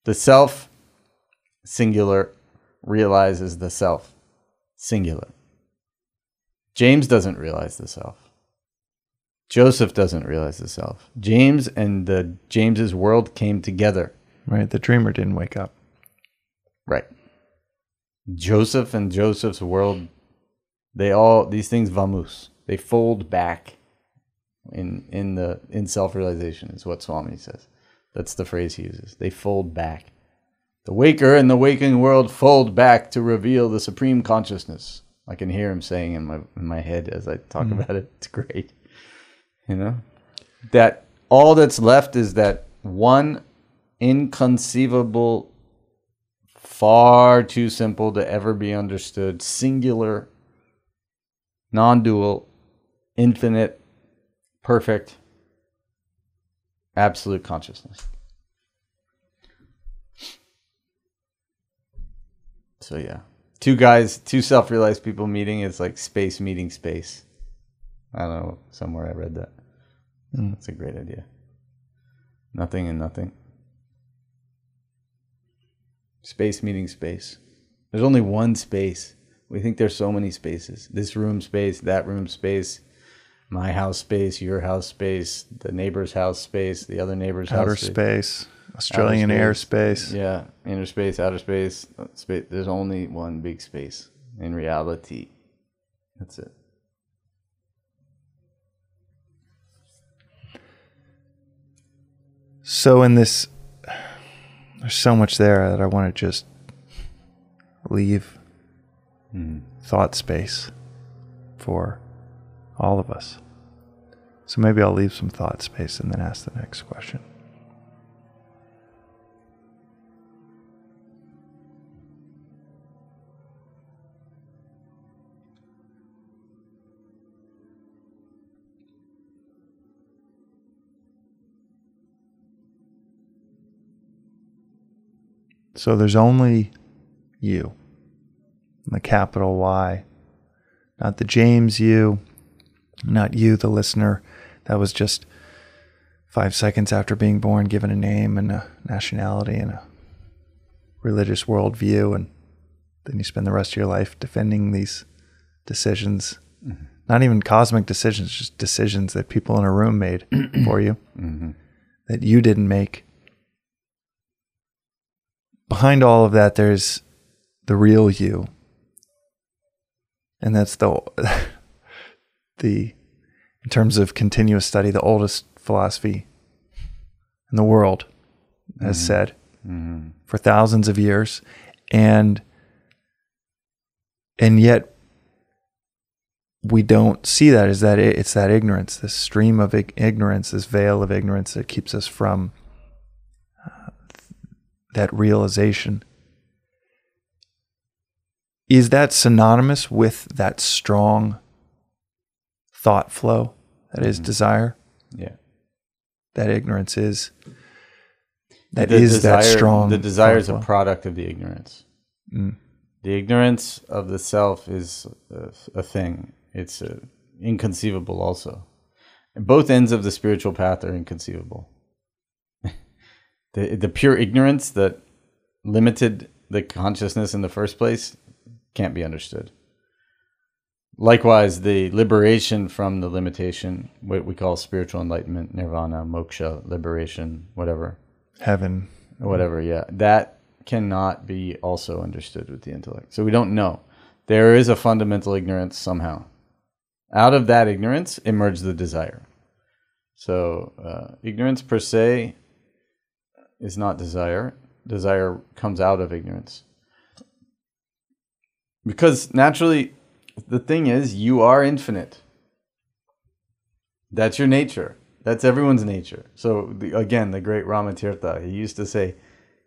The self singular realizes the self singular. James doesn't realize the self. Joseph doesn't realize the self. James and the James's world came together. Right. The dreamer didn't wake up. Right. Joseph and Joseph's world, they all these things vamus. They fold back in in the in self realization is what Swami says. That's the phrase he uses. They fold back. The waker and the waking world fold back to reveal the supreme consciousness. I can hear him saying in my in my head as I talk mm-hmm. about it. It's great. You know? That all that's left is that one inconceivable far too simple to ever be understood, singular, non dual, infinite perfect, absolute consciousness. So yeah, two guys, two self-realized people meeting is like space meeting space. I don't know somewhere I read that. Hmm. That's a great idea. Nothing and nothing. Space meeting space. There's only one space. We think there's so many spaces. This room space, that room space, my house space, your house space, the neighbor's house space, the other neighbor's Outer house space, Australian airspace. Yeah, inner space, outer space, space. There's only one big space in reality. That's it. So in this, there's so much there that I want to just leave mm-hmm. thought space for all of us. So maybe I'll leave some thought space and then ask the next question. So there's only you, the capital Y, not the James you, not you, the listener. That was just five seconds after being born, given a name and a nationality and a religious worldview, and then you spend the rest of your life defending these decisions. Mm-hmm. Not even cosmic decisions, just decisions that people in a room made <clears throat> for you mm-hmm. that you didn't make behind all of that there's the real you. And that's the <laughs> the in terms of continuous study the oldest philosophy in the world has mm-hmm. said mm-hmm. for thousands of years. And and yet we don't see that is that it's that ignorance this stream of ignorance this veil of ignorance that keeps us from that realization. Is that synonymous with that strong thought flow that is desire? Yeah. That ignorance is that The is that strong. The desire is a product of the ignorance. Mm. The ignorance of the self is a, a thing. It's uh inconceivable also. Both ends of the spiritual path are inconceivable. The the pure ignorance that limited the consciousness in the first place can't be understood. Likewise, the liberation from the limitation, what we call spiritual enlightenment, nirvana, moksha, liberation, whatever, Heaven. whatever yeah. That cannot be also understood with the intellect. So we don't know. There is a fundamental ignorance somehow. Out of that ignorance emerged the desire. So uh, ignorance per se is not desire desire comes out of ignorance because naturally the thing is you are infinite that's your nature. That's everyone's nature. So the, again, the great Ramatirtha, he used to say,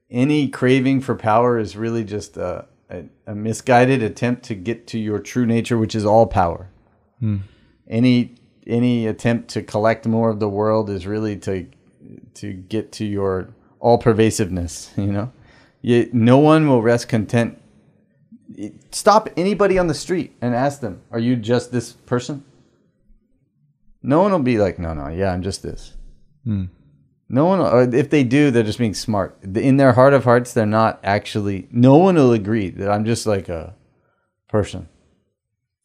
any craving for power is really just a, a, a misguided attempt to get to your true nature, which is all power. Hmm. Any any attempt to collect more of the world is really to to get to your all pervasiveness. You know, you, no one will rest content. Stop anybody on the street and ask them, "Are you just this person?" No one will be like, no, no, yeah, I'm just this. Hmm. No one, or if they do, they're just being smart. In their heart of hearts, they're not actually. No one will agree that I'm just like a person.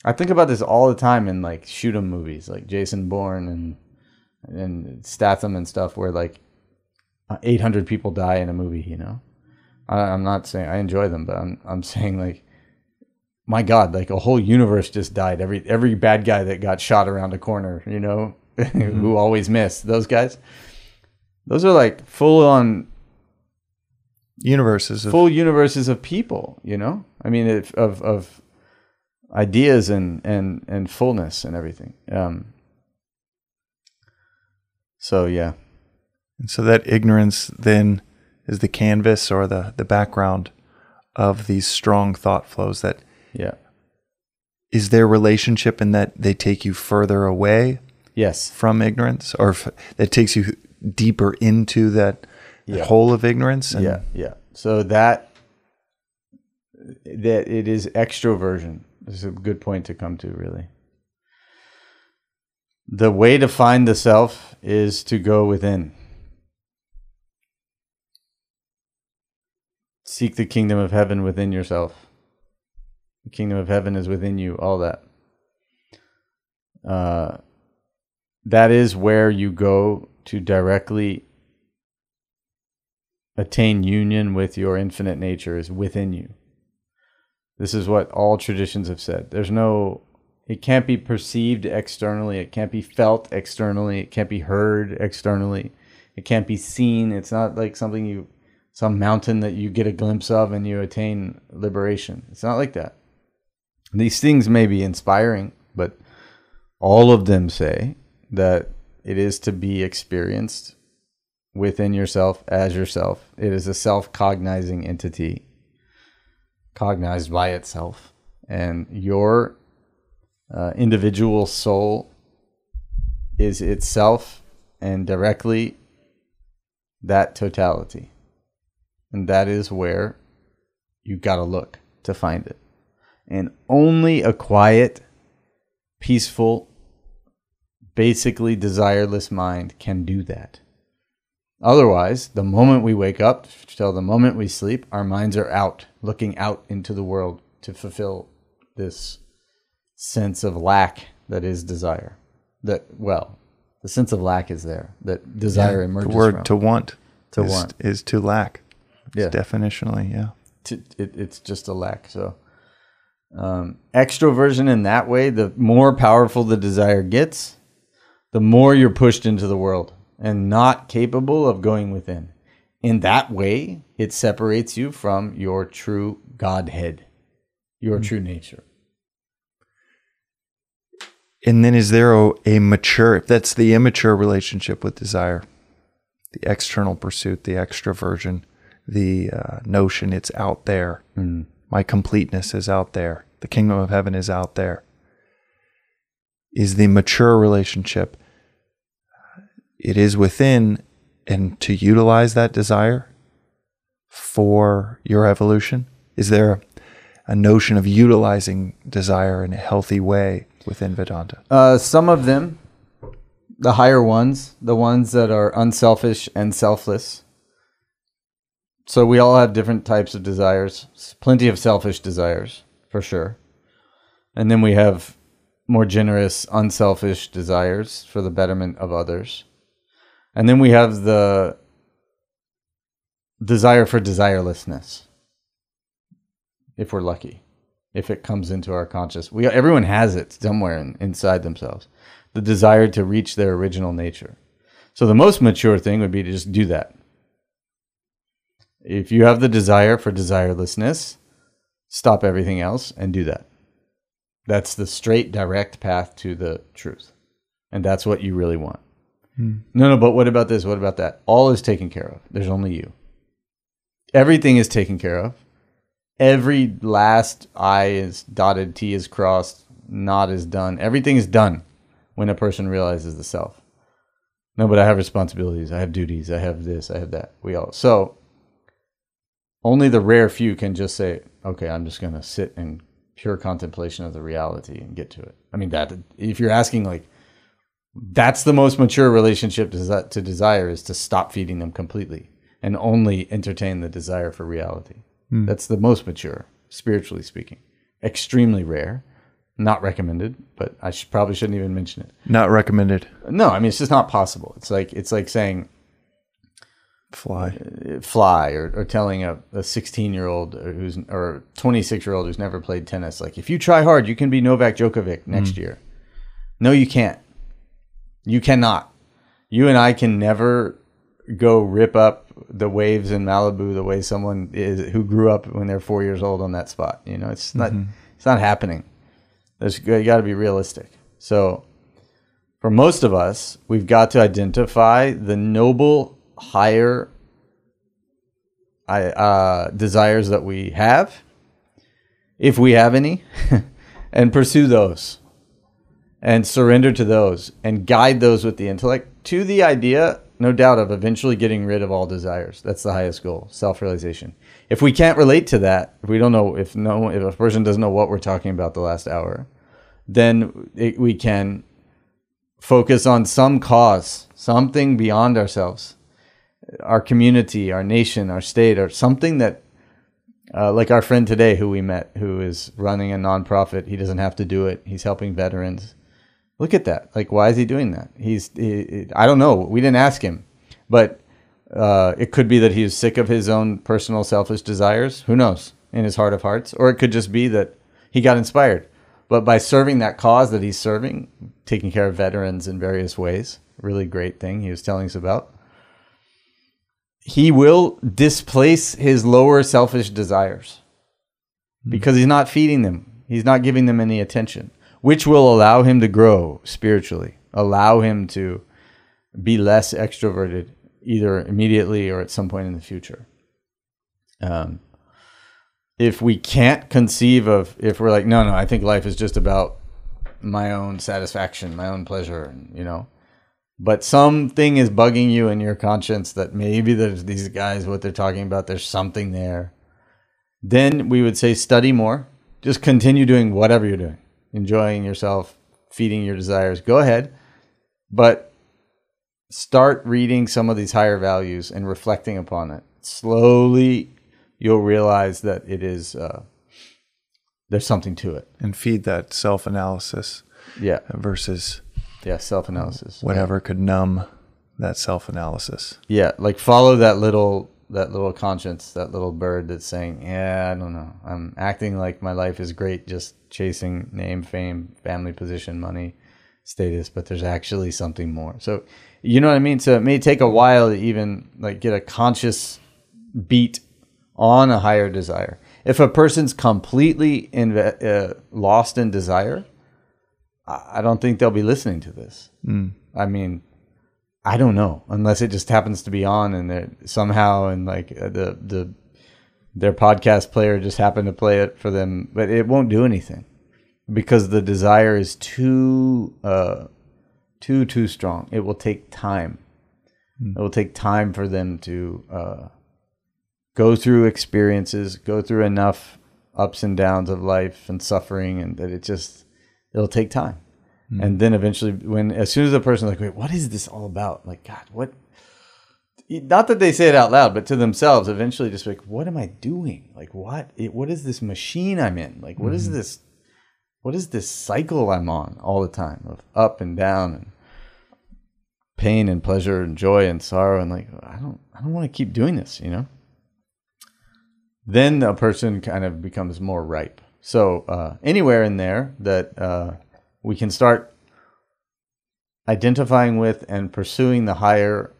I think about this all the time in like shoot 'em movies, like Jason Bourne and and Statham and stuff, where like 800 people die in a movie. You know, I, I'm not saying I enjoy them, but I'm I'm saying like my god like a whole universe just died. Every every bad guy that got shot around a corner you know? <laughs> Who always miss those guys those are like full on Universes of full universes of people you know? I mean if, of of ideas and and and fullness and everything. Um so yeah And so that ignorance then is the canvas or the, the background of these strong thought flows that yeah is their relationship in that they take you further away Yes. from ignorance, or f- that takes you deeper into that, that hole of ignorance. And Yeah, yeah. So that that it is extroversion. This is a good point to come to, really. The way to find the self is to go within. Seek the kingdom of heaven within yourself. The kingdom of heaven is within you, all that. Uh, that is where you go to directly attain union with your infinite nature is within you. This is what all traditions have said. There's no, it can't be perceived externally, it can't be felt externally, it can't be heard externally, it can't be seen. It's not like something you, some mountain that you get a glimpse of and you attain liberation. It's not like that. These things may be inspiring, but all of them say that it is to be experienced within yourself as yourself. It is a self cognizing entity, cognized by itself. And your uh, individual soul is itself and directly that totality. And that is where you got to look to find it. And only a quiet, peaceful, basically desireless mind can do that. Otherwise, the moment we wake up till the moment we sleep, our minds are out, looking out into the world to fulfill this sense of lack that is desire. That well, the sense of lack is there. That desire the emerges word from. to want To is, want. is to lack. Yeah. Definitionally, yeah. it, it's just a lack. So, um, extroversion in that way, the more powerful the desire gets, the more you're pushed into the world and not capable of going within. In that way, it separates you from your true Godhead, your true nature. And then is there a, a mature, that's the immature relationship with desire, the external pursuit, the extroversion, the uh, notion it's out there. My completeness is out there. The kingdom of heaven is out there. Is the mature relationship, it is within, and to utilize that desire for your evolution? Is there a, a notion of utilizing desire in a healthy way within Vedanta? Uh, some of them, the higher ones, the ones that are unselfish and selfless. So we all have different types of desires. Plenty of selfish desires, for sure. And then we have more generous, unselfish desires for the betterment of others. And then we have the desire for desirelessness, if we're lucky if it comes into our conscious. We everyone has it somewhere in, inside themselves. The desire to reach their original nature. So the most mature thing would be to just do that. If you have the desire for desirelessness, stop everything else and do that. That's the straight direct path to the truth. And that's what you really want. Hmm. No, no, but what about this? What about that? All is taken care of. There's only you. Everything is taken care of every last I is dotted, T is crossed, not is done. Everything is done when a person realizes the self. No, but I have responsibilities. I have duties. I have this. I have that. We all. So only the rare few can just say, okay, I'm just going to sit in pure contemplation of the reality and get to it. I mean, that if you're asking, like, that's the most mature relationship to, to desire is to stop feeding them completely and only entertain the desire for reality. Hmm. That's the most mature, spiritually speaking. Extremely rare, not recommended, but I should, probably shouldn't even mention it. Not recommended. No, I mean it's just not possible. It's like it's like saying Fly. uh, fly or, or telling a, a 16 year old uh, who's or 26 year old who's never played tennis like if you try hard you can be Novak Djokovic next hmm. year. No, you can't. You cannot. You and I can never go rip up the waves in Malibu the way someone is who grew up when they're four years old on that spot. You know, it's not mm-hmm. it's not happening. There's you got to be realistic. So, for most of us, we've got to identify the noble higher uh, desires that we have, if we have any, <laughs> and pursue those. and surrender to those and guide those with the intellect to the idea, no doubt, of eventually getting rid of all desires. That's the highest goal, self realization. If we can't relate to that, if we don't know, if no, if a person doesn't know what we're talking about the last hour, then it, we can focus on some cause, something beyond ourselves, our community, our nation, our state, or something that uh, like our friend today who we met, who is running a nonprofit. He doesn't have to do it. He's helping veterans. Look at that. Like, why is he doing that? He's, he, I don't know. We didn't ask him, but uh, it could be that he sick of his own personal selfish desires. Who knows? In his heart of hearts, or it could just be that he got inspired. But by serving that cause that he's serving, taking care of veterans in various ways, really great thing he was telling us about he will displace his lower selfish desires because he's not feeding them. He's not giving them any attention, which will allow him to grow spiritually, allow him to be less extroverted either immediately or at some point in the future. Um, if we can't conceive of, if we're like, no, no, I think life is just about my own satisfaction, my own pleasure, and, you know, but something is bugging you in your conscience that maybe there's these guys what they're talking about there's something there. Then we would say study more. Just continue doing whatever you're doing. Enjoying yourself feeding your desires. Go ahead but start reading some of these higher values and reflecting upon it. Slowly you'll realize that it is uh, there's something to it. And feed that self-analysis yeah. versus yeah, self analysis. whatever could numb that self-analysis Yeah, like follow that little that little conscience, that little bird that's saying, "Yeah, I don't know. I'm acting like my life is great, just chasing name, fame, family position, money, status, but there's actually something more." So, you know what I mean? So it may take a while to even like get a conscious beat on a higher desire. If a person's completely inve- uh, lost in desire, I don't think they'll be listening to this. I mean, I don't know unless it just happens to be on and somehow and like uh, the the their podcast player just happened to play it for them, but it won't do anything because the desire is too uh too too strong. It will take time. It will take time for them to uh, go through experiences, go through enough ups and downs of life and suffering, and that it just it'll take time. Hmm. And then eventually, when as soon as the person's like, "Wait, what is this all about?" Like, God, what? Not that they say it out loud, but to themselves, eventually, just like, "What am I doing? Like, what? It, what is this machine I'm in? Like, what is hmm. this? What is this cycle I'm on all the time of up and down and pain and pleasure and joy and sorrow and like, I don't, I don't want to keep doing this, you know." Then a person kind of becomes more ripe. So uh, anywhere in there that uh, we can start identifying with and pursuing the higher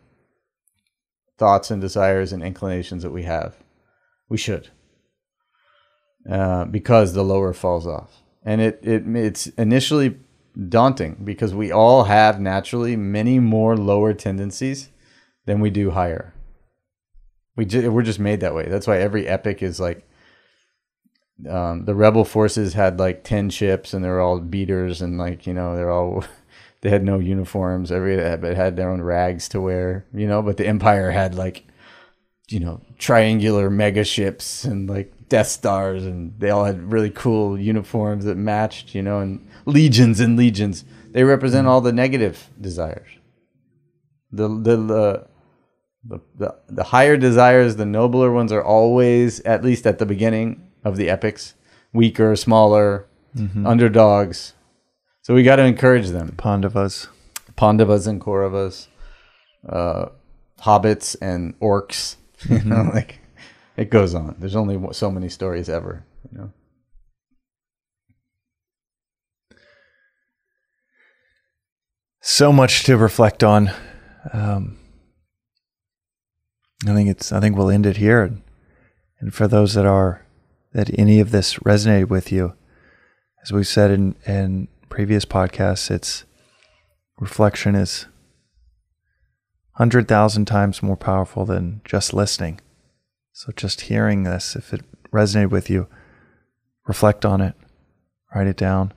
thoughts and desires and inclinations that we have. We should, uh, because the lower falls off, and it, it it's initially daunting because we all have naturally many more lower tendencies than we do higher. We ju- we're just made that way. That's why every epic is like um, the rebel forces had like 10 ships and they're all beaters and like you know they're all <laughs> they had no uniforms every but had their own rags to wear you know but the empire had like you know triangular mega ships and like death stars and they all had really cool uniforms that matched you know and legions and legions. They represent all the negative desires. The the the the, the, the higher desires, the nobler ones are always, at least at the beginning of the epics, weaker, smaller, underdogs. So we got to encourage them. Pandavas. Pandavas and Kauravas, uh, hobbits and orcs. <laughs> You know, like it goes on. There's only so many stories ever. You know. so much to reflect on. Um, I think it's. I think we'll end it here. And, and for those that are that any of this resonated with you, as we said in in previous podcasts, it's reflection is hundred thousand times more powerful than just listening. So just hearing this, if it resonated with you, reflect on it, write it down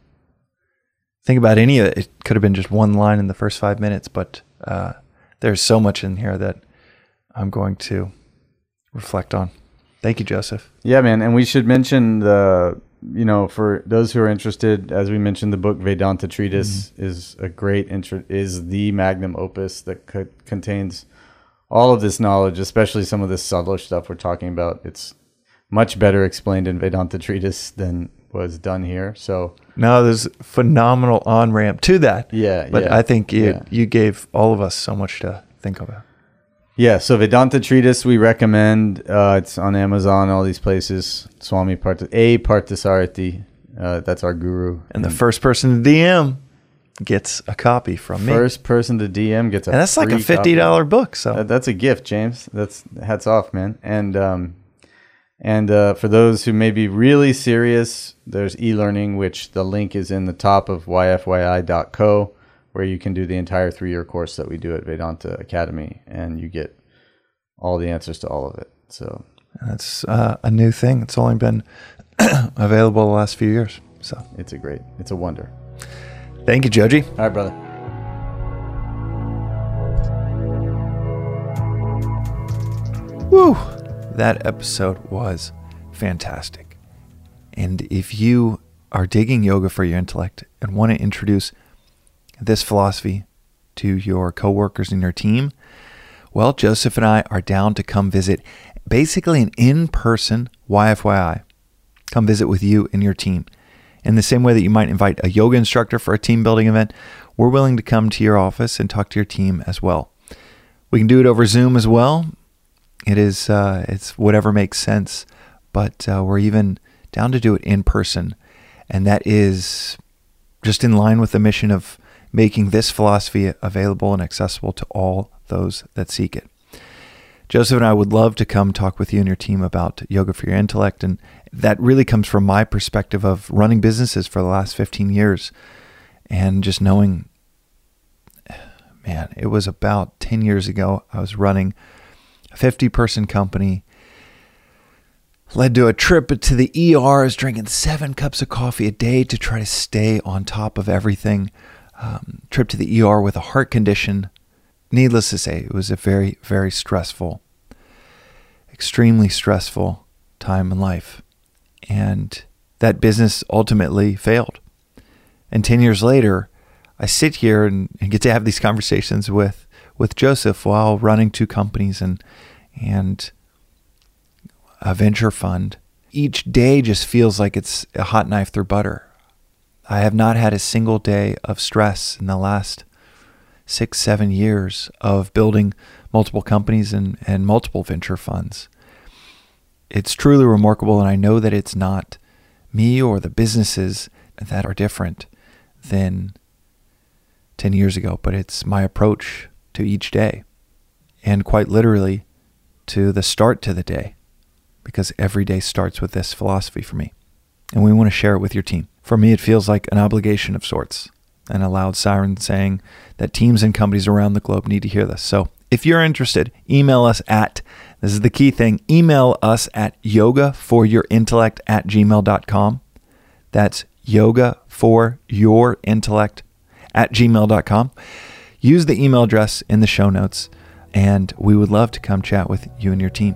think about any of it. It could have been just one line in the first five minutes, but uh, there's so much in here that I'm going to reflect on. Thank you, Joseph. Yeah, man. And we should mention the, you know, for those who are interested, as we mentioned, the book Vedanta Treatise mm-hmm. is a great intro, is the magnum opus that co- contains all of this knowledge, especially some of this subtler stuff we're talking about. It's much better explained in Vedanta Treatise than was done here. So no, there's phenomenal on ramp to that. Yeah, but yeah, I think you yeah. you gave all of us so much to think about. Yeah, so Vedanta Treatise we recommend. Uh, it's on Amazon, all these places. Swami Part A Parthasarathy, uh, that's our guru. And the first person to DM gets a copy from me. First person to DM gets a. And that's like a fifty dollar book. So that, that's a gift, James. That's hats off, man. And um, and uh, for those who may be really serious, there's e-learning, which the link is in the top of yfyi.co, where you can do the entire three-year course that we do at Vedanta Academy, and you get all the answers to all of it. So that's uh, a new thing. It's only been <clears throat> available the last few years. So it's a great, it's a wonder. Thank you, Joji. All right, brother. Woo! that episode was fantastic. And if you are digging yoga for your intellect and want to introduce this philosophy to your coworkers and your team, well, Joseph and I are down to come visit basically an in person YFYI. Come visit with you and your team. In the same way that you might invite a yoga instructor for a team building event, we're willing to come to your office and talk to your team as well. We can do it over Zoom as well. It is uh, it's whatever makes sense, but uh, we're even down to do it in person, and that is just in line with the mission of making this philosophy available and accessible to all those that seek it. Joseph and I would love to come talk with you and your team about yoga for your intellect. And that really comes from my perspective of running businesses for the last 15 years and just knowing, man, it was about 10 years ago. I was running a 50 person company. Led to a trip to the ER. I was drinking seven cups of coffee a day to try to stay on top of everything. Um, trip to the ER with a heart condition. Needless to say, it was a very, very stressful, extremely stressful time in life. And that business ultimately failed. And 10 years later, I sit here and, and get to have these conversations with with Joseph while running two companies and and a venture fund. Each day just feels like it's a hot knife through butter. I have not had a single day of stress in the last six, seven years of building multiple companies and, and multiple venture funds. It's truly remarkable, and I know that it's not me or the businesses that are different than 10 years ago, but it's my approach to each day. And quite literally, to the start to the day, because every day starts with this philosophy for me. And we want to share it with your team. For me, it feels like an obligation of sorts, and a loud siren saying that teams and companies around the globe need to hear this. So if you're interested, email us at, this is the key thing, email us at yoga for your intellect at gmail.com. That's yoga for your intellect at gmail.com. Use the email address in the show notes, and we would love to come chat with you and your team.